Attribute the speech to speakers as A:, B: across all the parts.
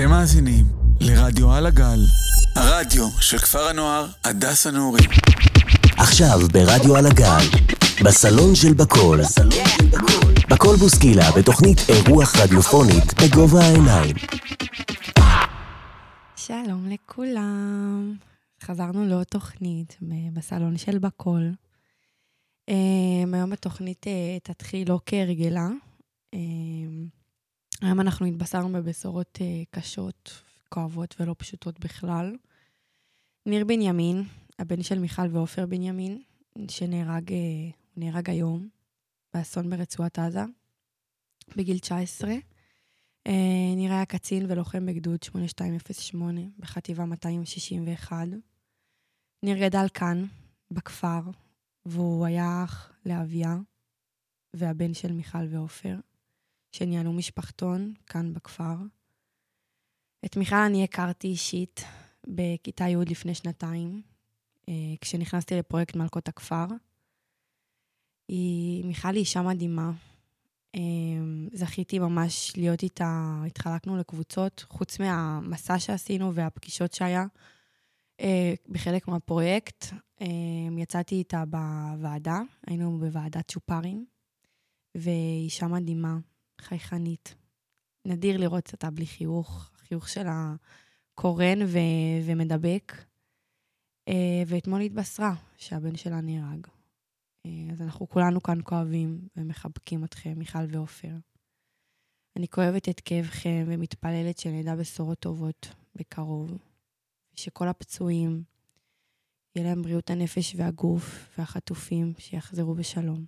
A: אתם מאזינים לרדיו על הגל, הרדיו של כפר הנוער הדס הנעורים.
B: עכשיו ברדיו על הגל, בסלון של בקול. בקול בוסקילה בתוכנית אירוח רדיופונית בגובה העיניים.
C: שלום לכולם. חזרנו לעוד תוכנית בסלון של בקול. Um, היום התוכנית uh, תתחיל לא כהרגלה. היום אנחנו התבשרנו בבשורות uh, קשות, כואבות ולא פשוטות בכלל. ניר בנימין, הבן של מיכל ועופר בנימין, שנהרג uh, נהרג היום באסון ברצועת עזה, בגיל 19. Uh, ניר היה קצין ולוחם בגדוד 8208 בחטיבה 261. ניר גדל כאן, בכפר, והוא היה אח לאביה והבן של מיכל ועופר, שניהלו משפחתון כאן בכפר. את מיכל אני הכרתי אישית בכיתה י' לפני שנתיים, אה, כשנכנסתי לפרויקט מלכות הכפר. היא, מיכל היא אישה מדהימה. אה, זכיתי ממש להיות איתה, התחלקנו לקבוצות, חוץ מהמסע שעשינו והפגישות שהיה. אה, בחלק מהפרויקט. יצאתי איתה בוועדה, היינו בוועדת צ'ופרים, והיא אישה מדהימה, חייכנית. נדיר לראות אותה בלי חיוך, החיוך שלה קורן ו- ומדבק. אה, ואתמול התבשרה שהבן שלה נהרג. אז אנחנו כולנו כאן כואבים ומחבקים אתכם, מיכל ועופר. אני כואבת את כאבכם ומתפללת שנדע בשורות טובות בקרוב. שכל הפצועים, יהיה להם בריאות הנפש והגוף, והחטופים, שיחזרו בשלום.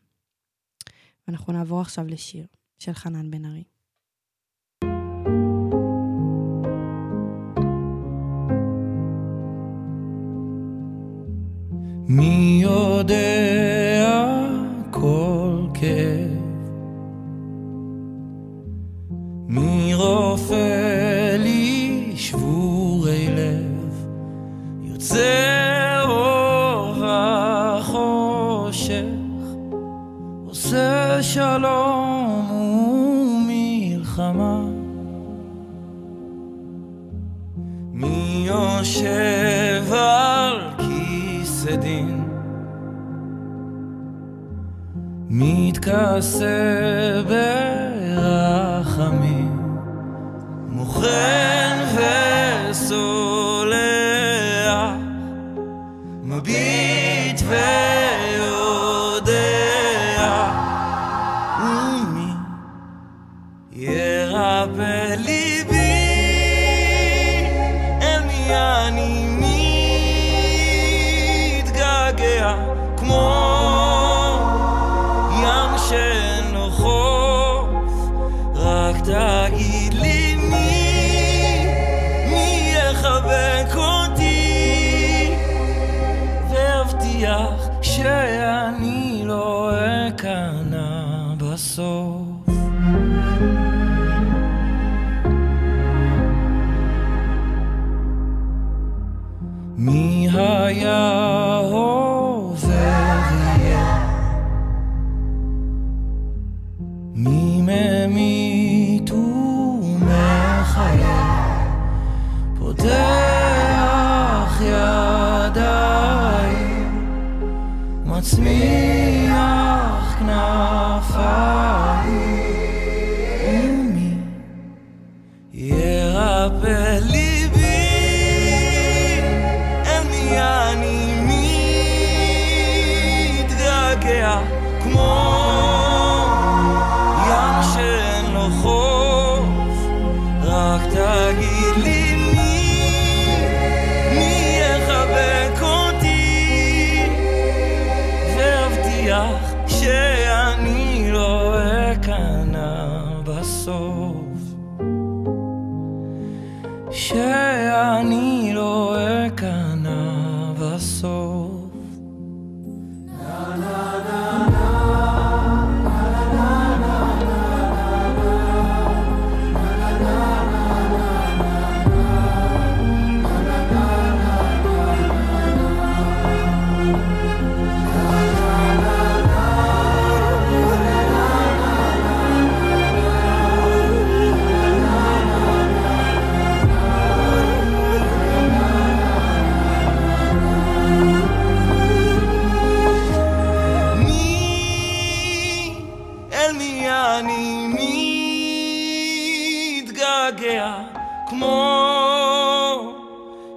C: ואנחנו נעבור עכשיו לשיר של חנן בן ארי.
D: מי יודע nasıl ben רק תגיד רק תגיד לי מי, מי יחבק אותי. והבטיח שאני לא אכנע בסוף. שאני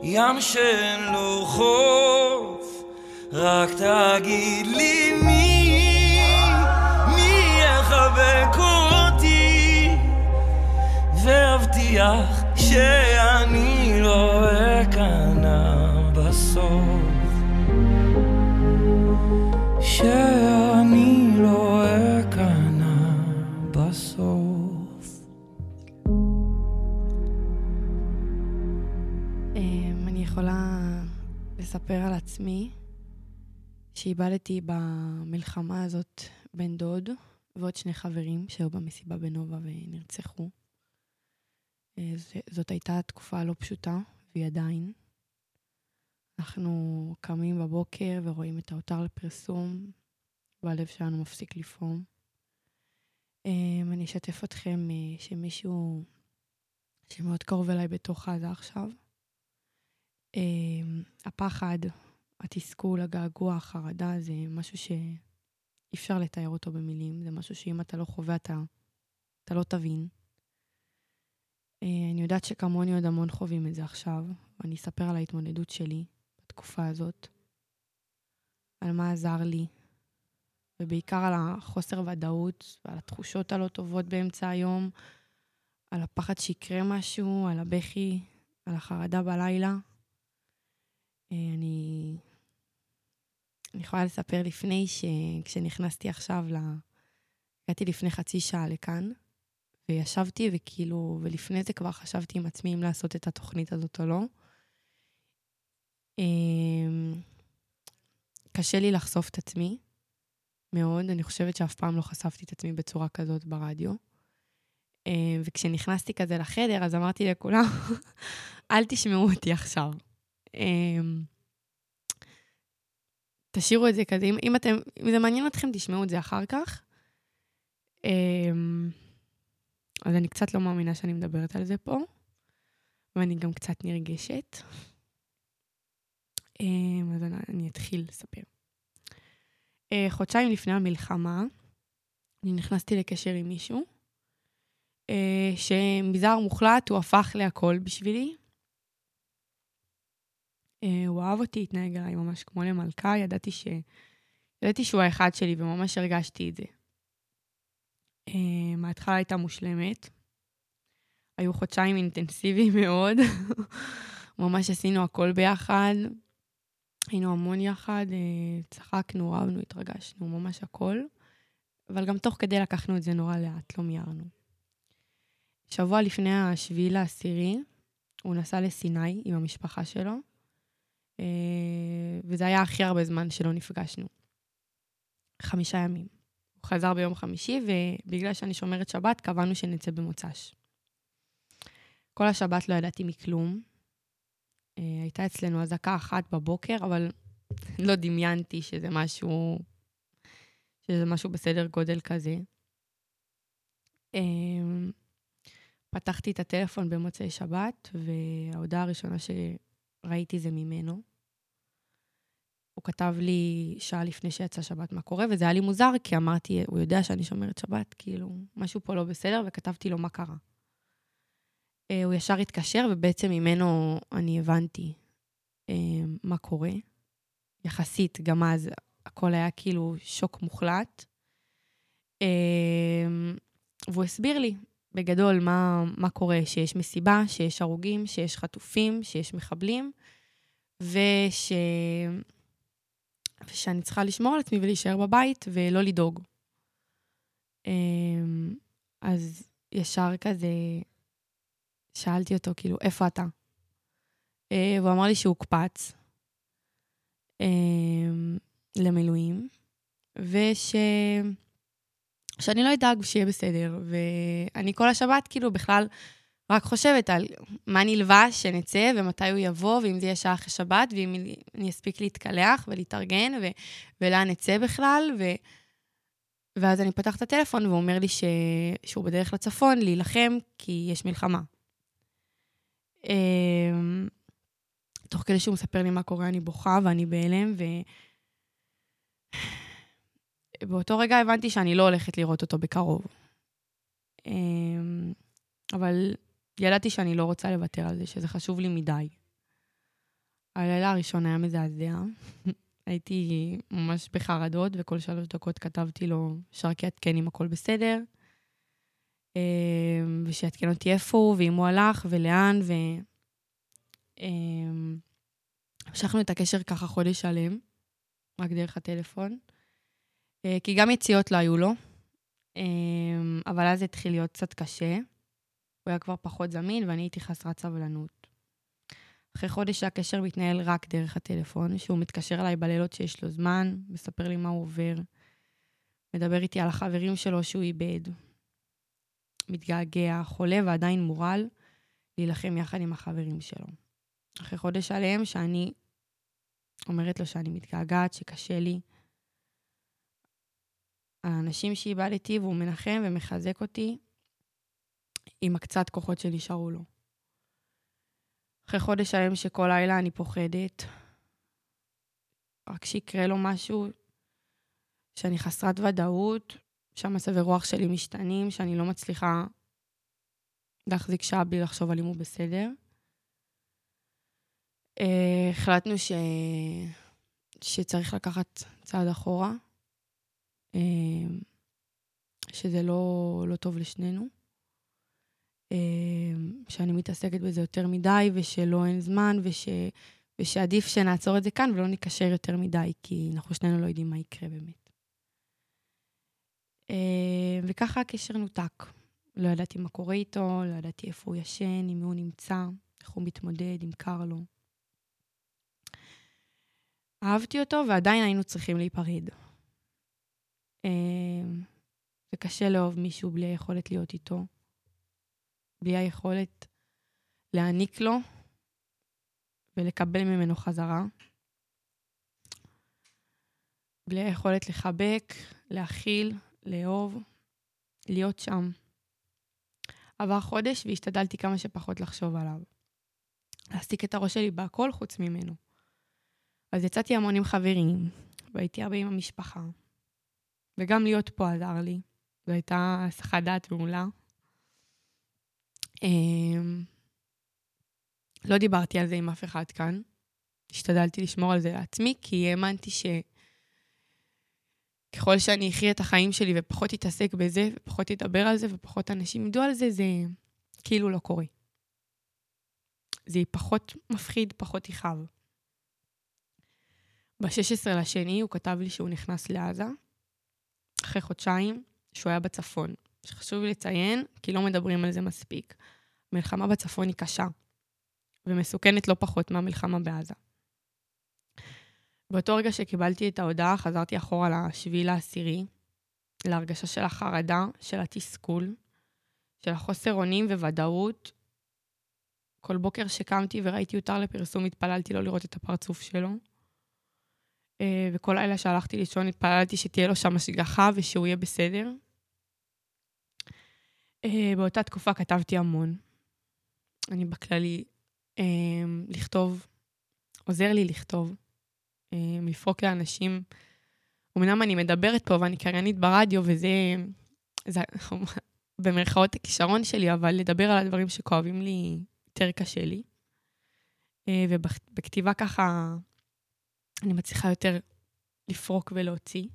D: ים שאין לו חוף רק תגיד לי מי, מי יחבק אותי? ואבטיח שאני לא אכנע בסוף שאני
C: לספר על עצמי שאיבדתי במלחמה הזאת בן דוד ועוד שני חברים שהיו במסיבה בנובה ונרצחו. אה, זאת הייתה תקופה לא פשוטה, והיא עדיין. אנחנו קמים בבוקר ורואים את ההותר לפרסום, והלב שלנו מפסיק לפעום. אמ, אני אשתף אתכם אה, שמישהו שמאוד קרוב אליי בתוך עזה עכשיו, הפחד, התסכול, הגעגוע, החרדה, זה משהו שאי אפשר לתאר אותו במילים. זה משהו שאם אתה לא חווה, אתה, אתה לא תבין. אה, אני יודעת שכמוני עוד המון חווים את זה עכשיו, ואני אספר על ההתמודדות שלי בתקופה הזאת, על מה עזר לי, ובעיקר על החוסר ודאות ועל התחושות הלא טובות באמצע היום, על הפחד שיקרה משהו, על הבכי, על החרדה בלילה. אה, אני, אני יכולה לספר לפני שכשנכנסתי עכשיו ל... הגעתי לפני חצי שעה לכאן, וישבתי וכאילו, ולפני זה כבר חשבתי עם עצמי אם לעשות את התוכנית הזאת או לא. אמ, קשה לי לחשוף את עצמי, מאוד. אני חושבת שאף פעם לא חשפתי את עצמי בצורה כזאת ברדיו. אמ, וכשנכנסתי כזה לחדר, אז אמרתי לכולם, אל תשמעו אותי עכשיו. אמ, תשאירו את זה כזה, אם, אם, אתם, אם זה מעניין אתכם, תשמעו את זה אחר כך. אמ, אז אני קצת לא מאמינה שאני מדברת על זה פה, ואני גם קצת נרגשת. אמ, אז אני, אני אתחיל לספר. אה, חודשיים לפני המלחמה, אני נכנסתי לקשר עם מישהו, אה, שמזער מוחלט הוא הפך להכל בשבילי. אה, הוא אהב אותי, התנהג עליי ממש כמו למלכה, ידעתי, ש... ידעתי שהוא האחד שלי וממש הרגשתי את זה. אה, מההתחלה הייתה מושלמת. היו חודשיים אינטנסיביים מאוד. ממש עשינו הכל ביחד. היינו המון יחד, אה, צחקנו, רבנו, התרגשנו, ממש הכל. אבל גם תוך כדי לקחנו את זה נורא לאט, לא מיהרנו. שבוע לפני השביעי לעשירי, הוא נסע לסיני עם המשפחה שלו, וזה היה הכי הרבה זמן שלא נפגשנו. חמישה ימים. הוא חזר ביום חמישי, ובגלל שאני שומרת שבת, קבענו שנצא במוצ"ש. כל השבת לא ידעתי מכלום. אה, הייתה אצלנו אזעקה אחת בבוקר, אבל לא דמיינתי שזה משהו, שזה משהו בסדר גודל כזה. אה, פתחתי את הטלפון במוצאי שבת, וההודעה הראשונה שראיתי זה ממנו. הוא כתב לי שעה לפני שיצא שבת מה קורה, וזה היה לי מוזר, כי אמרתי, הוא יודע שאני שומרת שבת, כאילו, משהו פה לא בסדר, וכתבתי לו מה קרה. אה, הוא ישר התקשר, ובעצם ממנו אני הבנתי אה, מה קורה. יחסית, גם אז הכל היה כאילו שוק מוחלט. אה, והוא הסביר לי בגדול מה, מה קורה, שיש מסיבה, שיש הרוגים, שיש חטופים, שיש מחבלים, וש... ושאני צריכה לשמור על עצמי ולהישאר בבית ולא לדאוג. אמ, אז ישר כזה שאלתי אותו, כאילו, איפה אתה? אה, והוא אמר לי שהוא הוקפץ אמ, למילואים, וש... שאני לא אדאג שיהיה בסדר. ואני כל השבת, כאילו, בכלל רק חושבת על מה נלבש, שנצא, ומתי הוא יבוא, ואם זה יהיה שעה אחרי שבת, ואם אני אספיק להתקלח ולהתארגן, ו... ולאן נצא בכלל, ו... ואז אני פותחת את הטלפון, והוא אומר לי ש... שהוא בדרך לצפון להילחם, כי יש מלחמה. אמ, תוך כדי שהוא מספר לי מה קורה, אני בוכה ואני בהלם, ו... באותו רגע הבנתי שאני לא הולכת לראות אותו בקרוב. אמ, אבל ידעתי שאני לא רוצה לוותר על זה, שזה חשוב לי מדי. הלילה הראשון היה מזעזע. הייתי ממש בחרדות, וכל שלוש דקות כתבתי לו שרק יעדכן אם הכל בסדר, אמ, ושיעדכן אותי איפה הוא, ואם הוא הלך, ולאן, ו... אמ, המשכנו את הקשר ככה חודש שלם, רק דרך הטלפון. אה, כי גם יציאות לא היו לו, אמ, אבל אז התחיל להיות קצת קשה. הוא היה כבר פחות זמין, ואני הייתי חסרת סבלנות. אחרי חודש שהקשר מתנהל רק דרך הטלפון, שהוא מתקשר אליי בלילות שיש לו זמן, מספר לי מה הוא עובר, מדבר איתי על החברים שלו שהוא איבד, מתגעגע, חולה ועדיין מורל להילחם יחד עם החברים שלו. אחרי חודש עליהם שאני אומרת לו שאני מתגעגעת, שקשה לי. האנשים שאיבדתי, והוא מנחם ומחזק אותי עם הקצת כוחות שנשארו לו. אחרי חודש שלם שכל לילה אני פוחדת, רק שיקרה לו משהו, שאני חסרת ודאות, שהמצבי רוח שלי משתנים, שאני לא מצליחה להחזיק שעה בלי לחשוב על אם הוא בסדר. Uh, החלטנו ש... שצריך לקחת צעד אחורה, שזה לא, לא טוב לשנינו. אמ, שאני מתעסקת בזה יותר מדי, ושלא אין זמן, וש, ושעדיף שנעצור את זה כאן ולא ניקשר יותר מדי, כי אנחנו שנינו לא יודעים מה יקרה באמת. אמ, וככה הקשר נותק. לא ידעתי מה קורה איתו, לא ידעתי איפה הוא ישן, עם מי הוא נמצא, איך הוא מתמודד, אם קר לו. אהבתי אותו ועדיין היינו צריכים להיפרד. זה קשה לאהוב מישהו בלי היכולת להיות איתו. בלי היכולת להעניק לו ולקבל ממנו חזרה. בלי היכולת לחבק, להכיל, לאהוב, להיות שם. עבר חודש והשתדלתי כמה שפחות לחשוב עליו. להעסיק את הראש שלי בהכל חוץ ממנו. אז יצאתי המון עם חברים, והייתי הרבה עם המשפחה. וגם להיות פה עזר לי. זו הייתה הסחת דעת מעולה. אמ, לא דיברתי על זה עם אף אחד כאן. השתדלתי לשמור על זה לעצמי, כי האמנתי שככל שאני אחיה את החיים שלי ופחות אתעסק בזה, ופחות אדבר על זה, ופחות אנשים ידעו על זה, זה כאילו לא קורה. זה פחות מפחיד, פחות יכאב. ב-16 לשני הוא כתב לי שהוא נכנס לעזה, אחרי חודשיים, שהוא היה בצפון. שחשוב לי לציין, כי לא מדברים על זה מספיק. המלחמה בצפון היא קשה, ומסוכנת לא פחות מהמלחמה בעזה. באותו רגע שקיבלתי את ההודעה, חזרתי אחורה לשביעי לעשירי, להרגשה של החרדה, של התסכול, של החוסר אונים וודאות. כל בוקר שקמתי וראיתי יותר לפרסום, התפללתי לא לראות את הפרצוף שלו. אה, וכל לילה שהלכתי לישון התפללתי שתהיה לו שם השגחה ושהוא יהיה בסדר. אה, באותה תקופה כתבתי המון. אני בכללי, אה, לכתוב, עוזר לי לכתוב, לפרוק לאנשים. אמנם אני מדברת פה ואני קריינית ברדיו, וזה זה, במרכאות הכישרון שלי, אבל לדבר על הדברים שכואבים לי יותר קשה לי. ובכתיבה ככה אני מצליחה יותר לפרוק ולהוציא.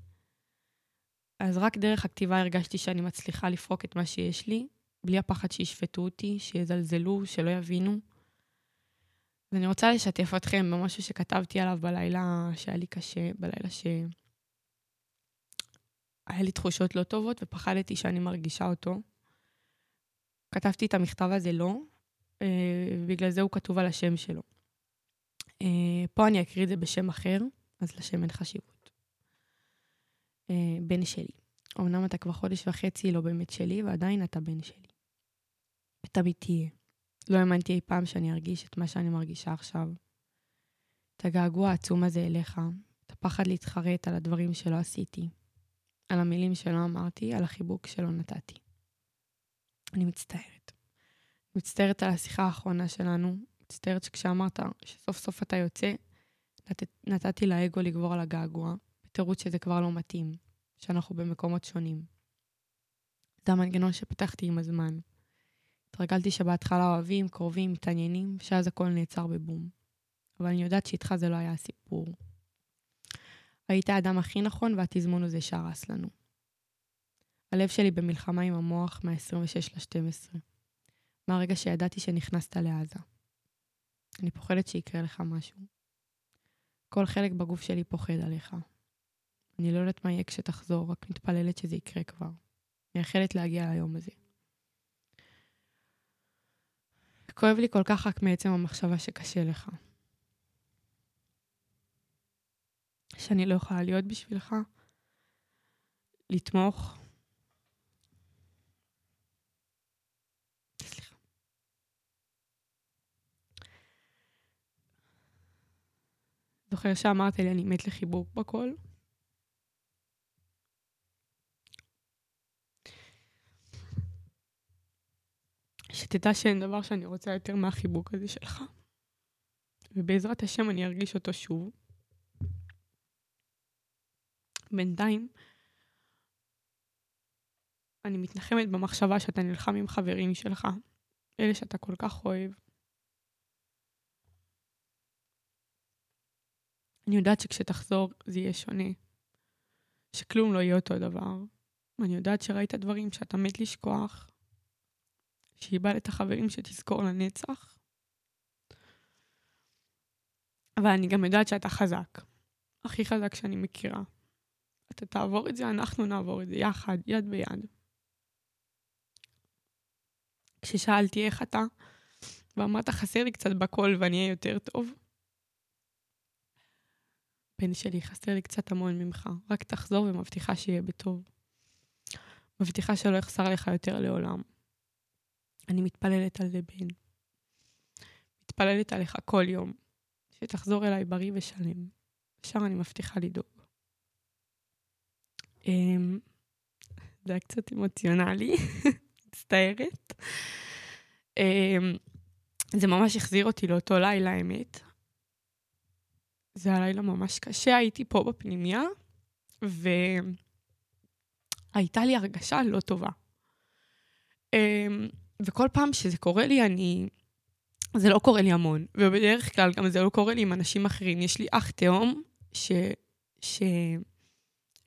C: אז רק דרך הכתיבה הרגשתי שאני מצליחה לפרוק את מה שיש לי, בלי הפחד שישפטו אותי, שיזלזלו, שלא יבינו. אז אני רוצה לשתף אתכם במשהו שכתבתי עליו בלילה שהיה לי קשה, בלילה שהיה לי תחושות לא טובות ופחדתי שאני מרגישה אותו. כתבתי את המכתב הזה לא, ובגלל אה, זה הוא כתוב על השם שלו. אה, פה אני אקריא את זה בשם אחר, אז לשם אין חשיבות. אה, בן שלי. אמנם אתה כבר חודש וחצי לא באמת שלי, ועדיין אתה בן שלי. ותמיד תהיה. לא האמנתי אי פעם שאני ארגיש את מה שאני מרגישה עכשיו. את הגעגוע העצום הזה אליך, את הפחד להתחרט על הדברים שלא עשיתי, על המילים שלא אמרתי, על החיבוק שלא נתתי. אני מצטערת. מצטערת על השיחה האחרונה שלנו, מצטערת שכשאמרת שסוף סוף אתה יוצא, נת... נתתי לאגו לגבור על הגעגוע, בתירוץ שזה כבר לא מתאים, שאנחנו במקומות שונים. זה המנגנון שפתחתי עם הזמן. התרגלתי שבהתחלה אוהבים, קרובים, מתעניינים, שאז הכל נעצר בבום. אבל אני יודעת שאיתך זה לא היה הסיפור. היית האדם הכי נכון והתזמון הזה שהרס לנו. הלב שלי במלחמה עם המוח מה-26 ל-12. מהרגע שידעתי שנכנסת לעזה. אני פוחדת שיקרה לך משהו. כל חלק בגוף שלי פוחד עליך. אני לא יודעת מה יהיה כשתחזור, רק מתפללת שזה יקרה כבר. מייחלת להגיע ליום הזה. כואב לי כל כך רק מעצם המחשבה שקשה לך. שאני לא יכולה להיות בשבילך, לתמוך. זוכר שאמרת לי, אני מת לחיבוק בכל? שתדע שאין דבר שאני רוצה יותר מהחיבוק הזה שלך. ובעזרת השם אני ארגיש אותו שוב. בינתיים, אני מתנחמת במחשבה שאתה נלחם עם חברים שלך, אלה שאתה כל כך אוהב. אני יודעת שכשתחזור זה יהיה שונה, שכלום לא יהיה אותו דבר. אני יודעת שראית דברים שאתה מת לשכוח, שאיבדת חברים שתזכור לנצח. אבל אני גם יודעת שאתה חזק. הכי חזק שאני מכירה. אתה תעבור את זה, אנחנו נעבור את זה יחד, יד ביד. כששאלתי איך אתה, ואמרת חסר לי קצת בקול ואני אהיה יותר טוב. בן שלי, חסר לי קצת המון ממך. רק תחזור ומבטיחה שיהיה בטוב. מבטיחה שלא יחסר לך יותר לעולם. אני מתפללת על זה, בן. מתפללת עליך כל יום. שתחזור אליי בריא ושלם. עכשיו אני מבטיחה לדאוג. אמ, זה היה קצת אמוציונלי, מצטערת. אמ, זה ממש החזיר אותי לאותו לילה, האמת. זה היה לילה ממש קשה, הייתי פה בפנימייה, והייתה לי הרגשה לא טובה. אמ, וכל פעם שזה קורה לי, אני... זה לא קורה לי המון, ובדרך כלל גם זה לא קורה לי עם אנשים אחרים. יש לי אח תאום, ש... ש...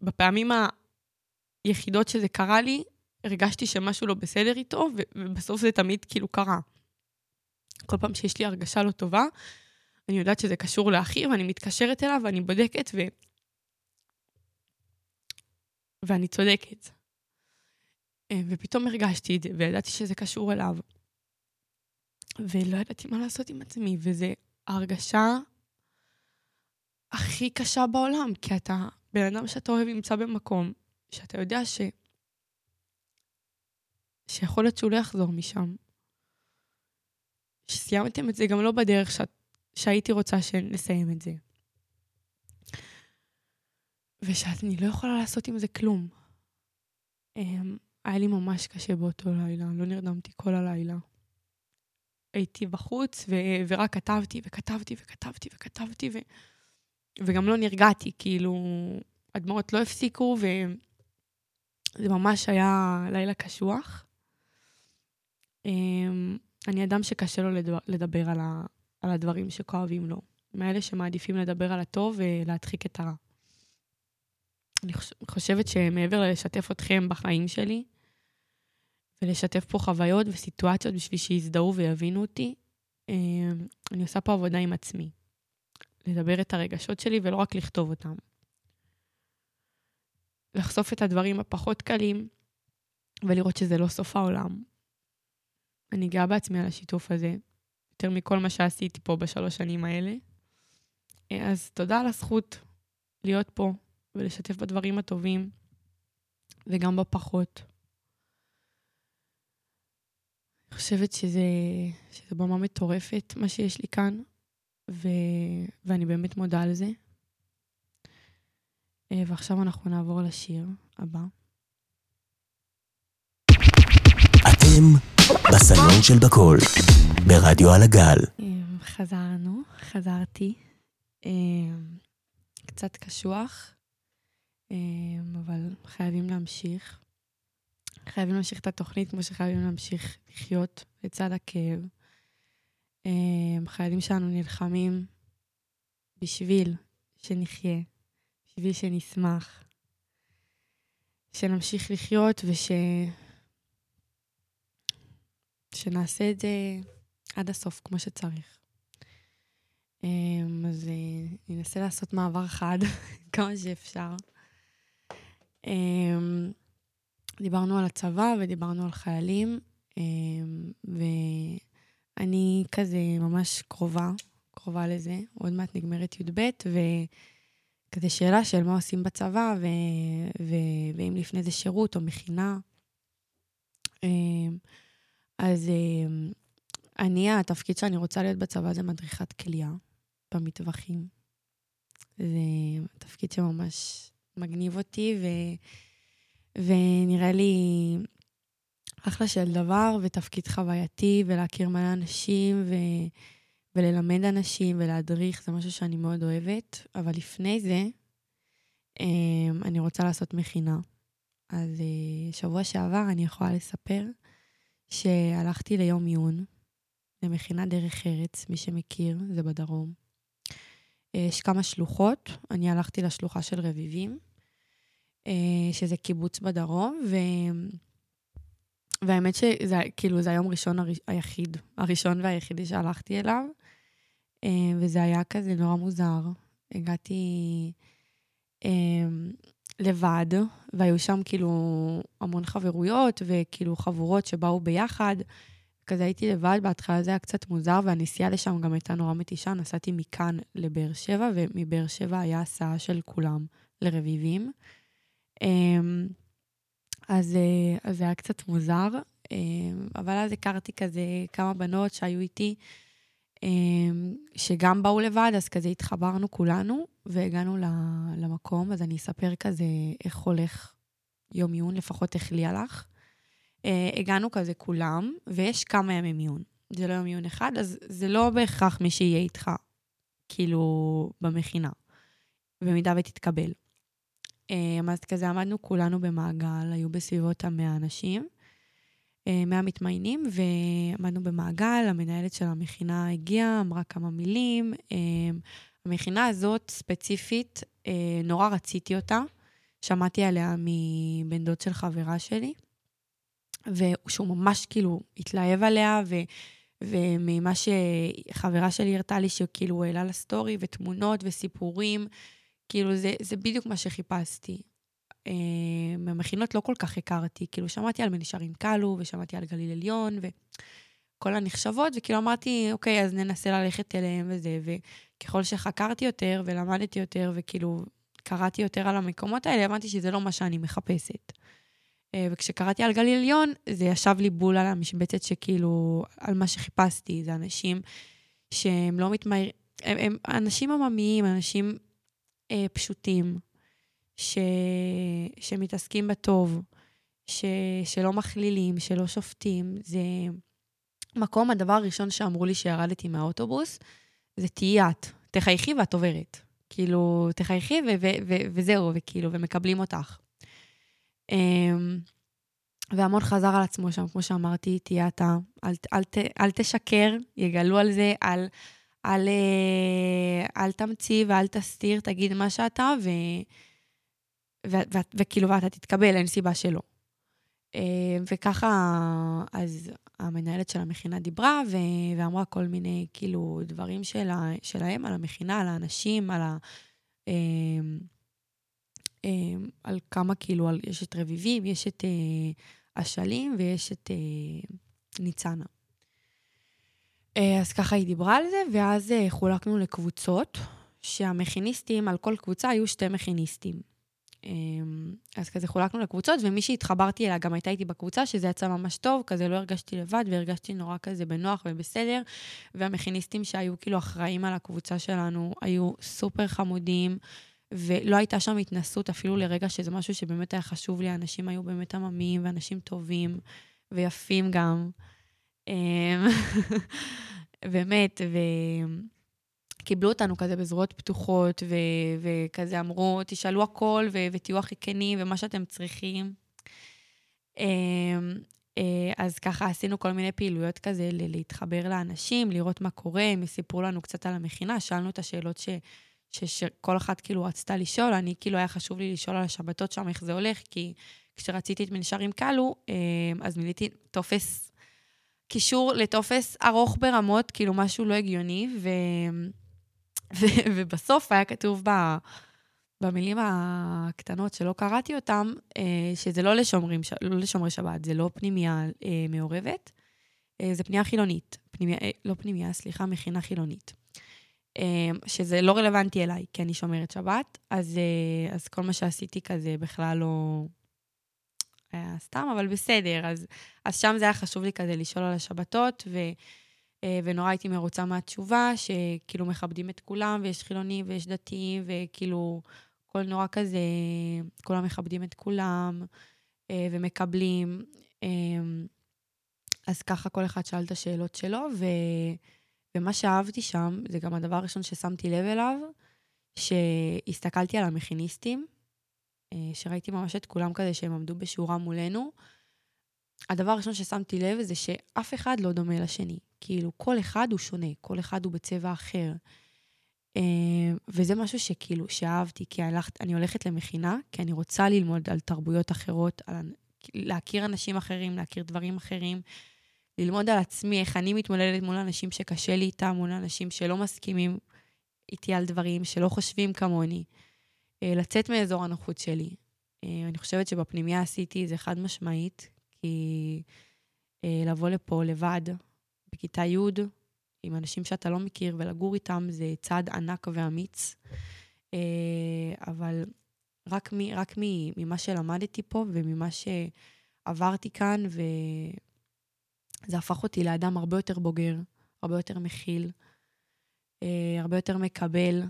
C: בפעמים היחידות שזה קרה לי, הרגשתי שמשהו לא בסדר איתו, ובסוף זה תמיד כאילו קרה. כל פעם שיש לי הרגשה לא טובה, אני יודעת שזה קשור לאחי, ואני מתקשרת אליו ואני בודקת, ו... ואני צודקת. אה, ופתאום הרגשתי את זה, וידעתי שזה קשור אליו. ולא ידעתי מה לעשות עם עצמי, וזו ההרגשה הכי קשה בעולם, כי אתה, בן אדם שאתה אוהב נמצא במקום שאתה יודע ש... שיכול להיות שהוא לא יחזור משם. שסיימתם את זה גם לא בדרך ש... שהייתי רוצה שנסיים את זה. ושאני לא יכולה לעשות עם זה כלום. אמ, היה לי ממש קשה באותו לילה, לא נרדמתי כל הלילה. הייתי בחוץ ו- ורק כתבתי וכתבתי וכתבתי וכתבתי, ו- וגם לא נרגעתי, כאילו, הדמעות לא הפסיקו, וזה ממש היה לילה קשוח. אמ, אני אדם שקשה לו לדבר על, על הדברים שכואבים לו. מאלה שמעדיפים לדבר על הטוב ולהדחיק את הרע. אני חושבת שמעבר ללשתף אתכם בחיים שלי, ולשתף פה חוויות וסיטואציות בשביל שיזדהו ויבינו אותי, אמ, אני עושה פה עבודה עם עצמי. לדבר את הרגשות שלי ולא רק לכתוב אותם. לחשוף את הדברים הפחות קלים ולראות שזה לא סוף העולם. אני גאה בעצמי על השיתוף הזה, יותר מכל מה שעשיתי פה בשלוש שנים האלה. אז תודה על הזכות להיות פה ולשתף בדברים הטובים וגם בפחות. אני חושבת שזה, שזה במה מטורפת, מה שיש לי כאן, ו, ואני באמת מודה על זה. אה, ועכשיו אנחנו נעבור לשיר הבא.
B: אתם בסלון של בקול, ברדיו על הגל.
C: אה, חזרנו, חזרתי. אה, קצת קשוח, אבל חייבים להמשיך. חייבים להמשיך את התוכנית כמו שחייבים להמשיך לחיות לצד הכאב. אמ, חיילים שלנו נלחמים בשביל שנחיה, בשביל שנשמח, שנמשיך לחיות וש... שנעשה את זה עד הסוף כמו שצריך. אמ, אז אה, ננסה לעשות מעבר חד כמה שאפשר. אמ, דיברנו על הצבא ודיברנו על חיילים, אמ, ואני כזה ממש קרובה, קרובה לזה. עוד מעט נגמרת י"ב, וכזה שאלה של מה עושים בצבא, ו... ו... ואם לפני זה שירות או מכינה. אז אני, התפקיד שאני רוצה להיות בצבא זה מדריכת כליאה. במטווחים. זה תפקיד שממש מגניב אותי, ו... ונראה לי אחלה של דבר, ותפקיד חווייתי, ולהכיר מלא אנשים, ו... וללמד אנשים, ולהדריך, זה משהו שאני מאוד אוהבת. אבל לפני זה, אמ, אני רוצה לעשות מכינה. אז אה, שבוע שעבר אני יכולה לספר שהלכתי ליום עיון, למכינת דרך ארץ, מי שמכיר, זה בדרום. יש כמה שלוחות, אני הלכתי לשלוחה של רביבים, אה, שזה קיבוץ בדרום, ו... והאמת שזה כאילו, זה היום ראשון הר... היחיד, הראשון והיחידי שהלכתי אליו, אה, וזה היה כזה נורא מוזר. הגעתי אה, לבד, והיו שם כאילו המון חברויות וכאילו חבורות שבאו ביחד. כזה הייתי לבד, בהתחלה זה היה קצת מוזר, והנסיעה לשם גם הייתה נורא מתישה. נסעתי מכאן לבאר שבע, ומבאר שבע היה הסעה של כולם לרביבים. אמ, אז, אה, אז זה היה קצת מוזר, אמ, אבל אז הכרתי כזה כמה בנות שהיו איתי, אמ, שגם באו לבד, אז כזה התחברנו כולנו, והגענו למקום, אז אני אספר כזה איך הולך יום עיון, לפחות איך לי הלך. אה, הגענו כזה כולם, ויש כמה ימי מיון. זה לא יום מיון אחד, אז זה לא בהכרח מי שיהיה איתך, כאילו, במכינה, במידה ותתקבל. אה, אז כזה עמדנו כולנו במעגל, היו בסביבות המאה אנשים, אה, מאה מתמיינים, ועמדנו במעגל, המנהלת של המכינה הגיעה, אמרה כמה מילים. המכינה הזאת, ספציפית, נורא רציתי אותה. שמעתי עליה מבן דוד של חברה שלי. ושהוא ממש כאילו התלהב עליה, ו, וממה שחברה שלי הראתה לי, שכאילו הוא העלה לסטורי, ותמונות וסיפורים, כאילו זה, זה בדיוק מה שחיפשתי. אה, לא כל כך הכרתי, כאילו שמעתי על מנשרים קלו, ושמעתי על גליל עליון, וכל הנחשבות, וכאילו אמרתי, אוקיי, אז ננסה ללכת אליהם וזה, וככל שחקרתי יותר ולמדתי יותר, וכאילו קראתי יותר על המקומות האלה, הבנתי שזה לא מה שאני מחפשת. אה, וכשקראתי על גליל עליון, זה ישב לי בול על המשבצת שכאילו, על מה שחיפשתי. זה אנשים שהם לא מתמהרים, הם, הם אנשים עממיים, אנשים אה, פשוטים, ש, שמתעסקים בטוב, ש, שלא מכלילים, שלא שופטים. זה מקום, הדבר הראשון שאמרו לי שירדתי מהאוטובוס, זה תהיי את, תחייכי ואת עוברת. כאילו, תחייכי ו- ו- ו- וזהו, וכאילו, ומקבלים אותך. אמ, והמון חזר על עצמו שם, כמו שאמרתי, תהיה אתה, אל, אל, אל, אל תשקר, יגלו על זה, אל, אל, אה, אל תמציא ואל תסתיר, תגיד מה שאתה, ו, ו, ו, וכאילו, ואתה תתקבל, אין סיבה שלא. אמ, וככה, אז המנהלת של המכינה דיברה ו, ואמרה כל מיני, כאילו, דברים שלה, שלהם על המכינה, על האנשים, על ה... אמ, אה, על כמה, כאילו, על, יש את רביבים, יש את אה, אשלים ויש את אה, ניצנה. אה, אז ככה היא דיברה על זה, ואז אה, חולקנו לקבוצות, שהמכיניסטים, על כל קבוצה היו שתי מכיניסטים. אה, אז כזה חולקנו לקבוצות, ומי שהתחברתי אליה גם הייתה איתי בקבוצה, שזה יצא ממש טוב, כזה לא הרגשתי לבד, והרגשתי נורא כזה בנוח ובסדר. והמכיניסטים שהיו כאילו אחראים על הקבוצה שלנו היו סופר חמודים. ולא הייתה שם התנסות אפילו לרגע שזה משהו שבאמת היה חשוב לי, האנשים היו באמת עממיים ואנשים טובים ויפים גם. אמ, באמת, וקיבלו אותנו כזה בזרועות פתוחות, ו... וכזה אמרו, תשאלו הכל ו... ותהיו הכי כנים ומה שאתם צריכים. אמ, אה, אז ככה עשינו כל מיני פעילויות כזה להתחבר לאנשים, לראות מה קורה, הם סיפרו לנו קצת על המכינה, שאלנו את השאלות ש, ש, שכל אחת כאילו רצתה לשאול, אני כאילו היה חשוב לי לשאול על השבתות שם, איך זה הולך, כי כשרציתי את מנשרים קלו, אה, אז מילאתי טופס, קישור לטופס ארוך ברמות, כאילו משהו לא הגיוני, ו, ו, ובסוף היה כתוב ב... במילים הקטנות שלא קראתי אותן, אה, שזה לא, לשומרים, לא לשומרי שבת, זה לא פנימייה אה, מעורבת, אה, זה פנייה חילונית. פנימיה, לא פנימייה, סליחה, מכינה חילונית. שזה לא רלוונטי אליי, כי אני שומרת שבת, אז, אז כל מה שעשיתי כזה בכלל לא... היה סתם, אבל בסדר. אז, אז שם זה היה חשוב לי כזה לשאול על השבתות, ו, ונורא הייתי מרוצה מהתשובה, שכאילו מכבדים את כולם, ויש חילונים ויש דתיים, וכאילו הכל נורא כזה, כולם מכבדים את כולם אה, ומקבלים. אה, אז ככה כל אחד שאל את השאלות שלו, ו... ומה שאהבתי שם, זה גם הדבר הראשון ששמתי לב אליו, שהסתכלתי על המכיניסטים, אה, שראיתי ממש את כולם כזה שהם עמדו בשורה מולנו. הדבר הראשון ששמתי לב זה שאף אחד לא דומה לשני. כאילו, כל אחד הוא שונה, כל אחד הוא בצבע אחר. אה, וזה משהו שכאילו, שאהבתי, כי הלכת, אני הולכת למכינה, כי אני רוצה ללמוד על תרבויות אחרות, על, להכיר אנשים אחרים, להכיר דברים אחרים, ללמוד על עצמי, איך אני מתמודדת מול אנשים שקשה לי איתם, מול אנשים שלא מסכימים איתי על דברים, שלא חושבים כמוני. אה, לצאת מאזור הנוחות שלי. אה, אני חושבת שבפנימיה עשיתי את זה חד משמעית, כי לבוא לפה לבד, בכיתה י', עם אנשים שאתה לא מכיר, ולגור איתם זה צעד ענק ואמיץ. אה, אבל רק, מ, רק ממה שלמדתי פה וממה שעברתי כאן, וזה הפך אותי לאדם הרבה יותר בוגר, הרבה יותר מכיל, אה, הרבה יותר מקבל,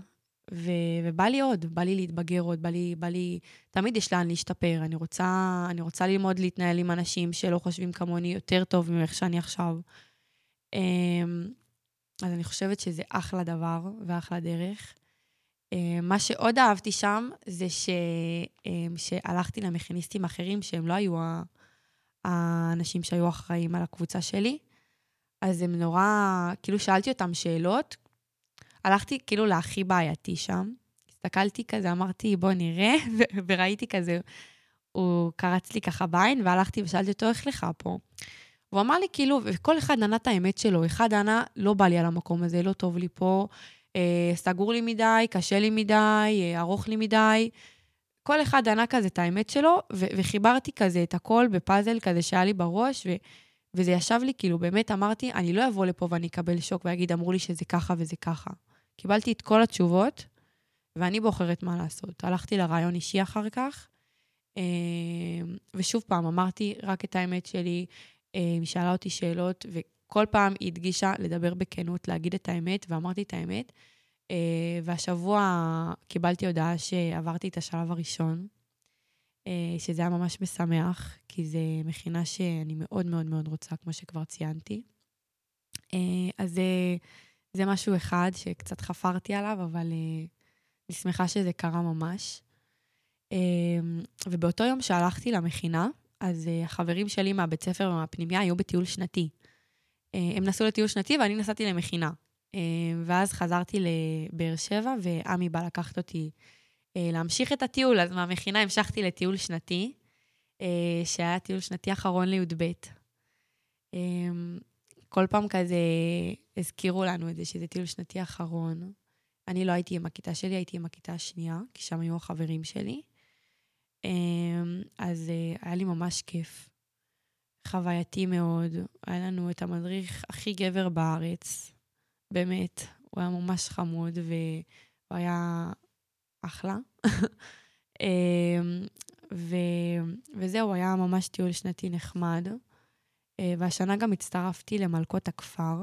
C: ו... ובא לי עוד, בא לי להתבגר עוד, בא לי, בא לי... תמיד יש לאן להשתפר. אני רוצה, אני רוצה ללמוד להתנהל עם אנשים שלא חושבים כמוני יותר טוב מאיך שאני עכשיו. אמ, אז אני חושבת שזה אחלה דבר ואחלה דרך. אה, מה שעוד אהבתי שם, זה ש... אה, שהלכתי למכיניסטים אחרים, שהם לא היו האנשים שהיו אחראים על הקבוצה שלי. אז הם נורא, כאילו שאלתי אותם שאלות, הלכתי כאילו להכי בעייתי שם. הסתכלתי כזה, אמרתי, בוא נראה, וראיתי כזה, הוא קרץ לי ככה בעין, והלכתי ושאלתי אותו, איך לך פה? והוא אמר לי, כאילו, וכל אחד ענה את האמת שלו. אחד ענה, לא בא לי על המקום הזה, לא טוב לי פה, אה, סגור לי מדי, קשה לי מדי, אה, ארוך לי מדי. כל אחד ענה כזה את האמת שלו, ו- וחיברתי כזה את הכל בפאזל כזה שהיה לי בראש, ו- וזה ישב לי, כאילו, באמת אמרתי, אני לא אבוא לפה ואני אקבל שוק ואגיד, אמרו לי שזה ככה וזה ככה. קיבלתי את כל התשובות, ואני בוחרת מה לעשות. הלכתי לרעיון אישי אחר כך, אה, ושוב פעם, אמרתי רק את האמת שלי, היא אה, שאלה אותי שאלות, וכל פעם היא הדגישה לדבר בכנות, להגיד את האמת, ואמרתי את האמת. אה, והשבוע קיבלתי הודעה שעברתי את השלב הראשון, אה, שזה היה ממש משמח, כי זו מכינה שאני מאוד מאוד מאוד רוצה, כמו שכבר ציינתי. אז זה, זה משהו אחד שקצת חפרתי עליו, אבל אני שמחה שזה קרה ממש. ובאותו יום שהלכתי למכינה, אז uh, החברים שלי מהבית ספר ומהפנימיה היו בטיול שנתי. Uh, הם נסעו לטיול שנתי ואני נסעתי למכינה. Uh, ואז חזרתי לבאר שבע, ועמי בא לקחת אותי להמשיך את הטיול, אז מהמכינה המשכתי לטיול שנתי, שהיה טיול שנתי אחרון לי"ב. כל פעם כזה הזכירו לנו את זה, שזה טיול שנתי אחרון. אני לא הייתי עם הכיתה שלי, הייתי עם הכיתה השנייה, כי שם היו החברים שלי. אמ, אז אה, היה לי ממש כיף. חווייתי מאוד. היה לנו את המדריך הכי גבר בארץ, באמת. הוא היה ממש חמוד והוא היה אחלה. אמ, ו... וזהו, היה ממש טיול שנתי נחמד. אה, והשנה גם הצטרפתי למלכות הכפר,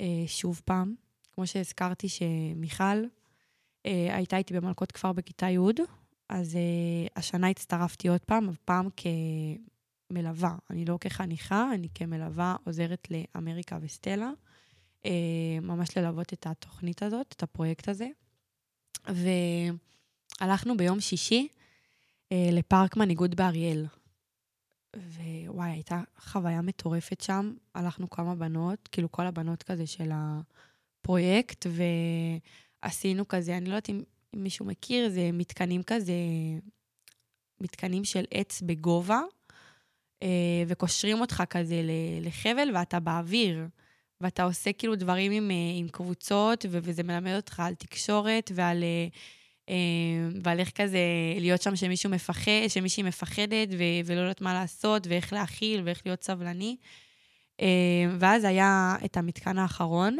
C: אה, שוב פעם. כמו שהזכרתי שמיכל הייתה איתי במלכות כפר בכיתה י', אז uh, השנה הצטרפתי עוד פעם, הפעם כמלווה. אני לא כחניכה, אני כמלווה עוזרת לאמריקה וסטלה, uh, ממש ללוות את התוכנית הזאת, את הפרויקט הזה. והלכנו ביום שישי uh, לפארק מנהיגות באריאל. ווואי, הייתה חוויה מטורפת שם. הלכנו כמה בנות, כאילו כל הבנות כזה של הפרויקט, ועשינו כזה, אני לא יודעת אם, אם מישהו מכיר, זה מתקנים כזה, מתקנים של עץ בגובה, אה, וקושרים אותך כזה לחבל ואתה באוויר. ואתה עושה כאילו דברים עם, אה, עם קבוצות, וזה מלמד אותך על תקשורת ועל, אה, ועל איך כזה להיות שם שמישהו מפחד, שמישהי מפחדת ולא יודעת מה לעשות, ואיך להכיל ואיך להיות סבלני. ואז היה את המתקן האחרון,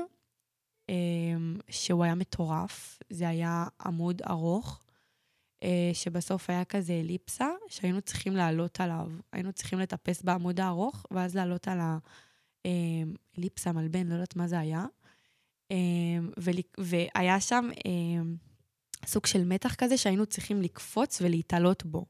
C: שהוא היה מטורף. זה היה עמוד ארוך, שבסוף היה כזה אליפסה, שהיינו צריכים לעלות עליו. היינו צריכים לטפס בעמוד הארוך, ואז לעלות על ה... ליפסה, מלבן, לא יודעת מה זה היה. אמ, והיה שם אמ, סוג של מתח כזה שהיינו צריכים לקפוץ ולהתעלות בו.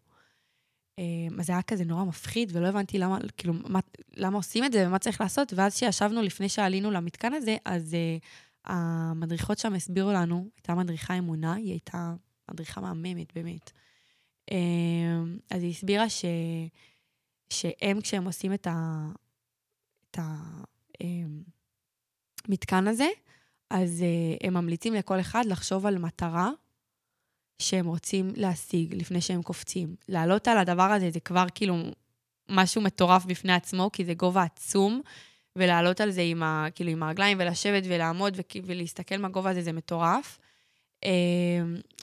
C: אמ, אז זה היה כזה נורא מפחיד, ולא הבנתי למה, כאילו, מה, למה עושים את זה ומה צריך לעשות. ואז כשישבנו לפני שעלינו למתקן הזה, אז uh, המדריכות שם הסבירו לנו, הייתה מדריכה אמונה, היא הייתה מדריכה מהממת, באמת. Um, אז היא הסבירה ש, שהם, כשהם עושים את, ה, את המתקן הזה, אז אה, הם ממליצים לכל אחד לחשוב על מטרה שהם רוצים להשיג לפני שהם קופצים. לעלות על הדבר הזה זה כבר כאילו משהו מטורף בפני עצמו, כי זה גובה עצום, ולעלות על זה עם, ה, כאילו, עם הרגליים ולשבת ולעמוד ולהסתכל מהגובה הזה, זה מטורף.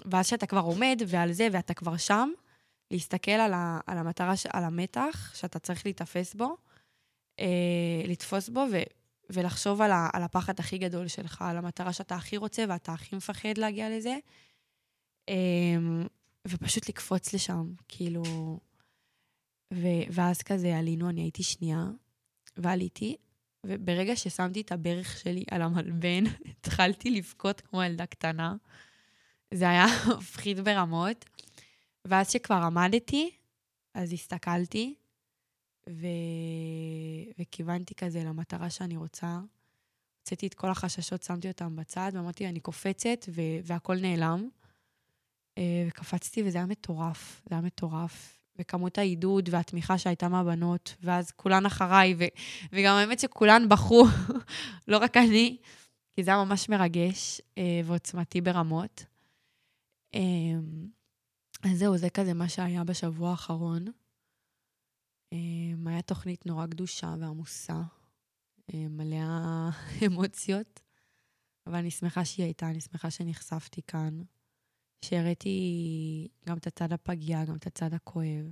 C: ואז כשאתה כבר עומד ועל זה ואתה כבר שם, להסתכל על, ה, על המטרה, על המתח שאתה צריך להיתפס בו, אה, לתפוס בו ו, ולחשוב על, ה, על הפחד הכי גדול שלך, על המטרה שאתה הכי רוצה ואתה הכי מפחד להגיע לזה, אה, ופשוט לקפוץ לשם, כאילו... ו, ואז כזה עלינו, אני הייתי שנייה, ועליתי, וברגע ששמתי את הברך שלי על המלבן, התחלתי לבכות כמו ילדה קטנה. זה היה מפחיד ברמות. ואז שכבר עמדתי, אז הסתכלתי, ו... וכיוונתי כזה למטרה שאני רוצה. הוצאתי את כל החששות, שמתי אותם בצד, ואמרתי, אני קופצת, ו... והכל נעלם. אה, וקפצתי, וזה היה מטורף, זה היה מטורף. וכמות העידוד והתמיכה שהייתה מהבנות, ואז כולן אחריי, ו... וגם האמת שכולן בכו, לא רק אני, כי זה היה ממש מרגש אה, ועוצמתי ברמות. אה, אז זהו, זה כזה מה שהיה בשבוע האחרון. היה תוכנית נורא קדושה ועמוסה, מלאה אמוציות, אבל אני שמחה שהיא הייתה, אני שמחה שנחשפתי כאן, שהראיתי גם את הצד הפגיע, גם את הצד הכואב,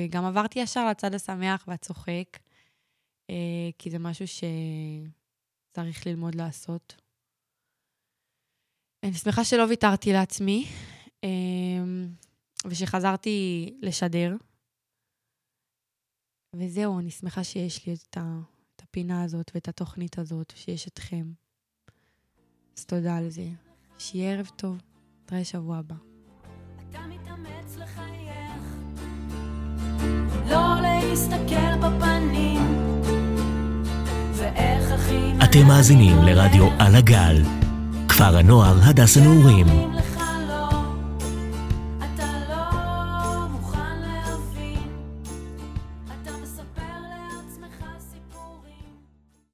C: וגם עברתי ישר לצד השמח והצוחק, כי זה משהו שצריך ללמוד לעשות. אני שמחה שלא ויתרתי לעצמי, ושחזרתי לשדר. וזהו, אני שמחה שיש לי את, ה, את הפינה הזאת ואת התוכנית הזאת, שיש אתכם. אז תודה על זה. שיהיה ערב טוב. נתראה שבוע הבא. אתה מתאמץ לחייך, לא להסתכל בפנים, ואיך הכי... אתם מאזינים לרדיו על הגל, כפר הנוער הדס הנעורים.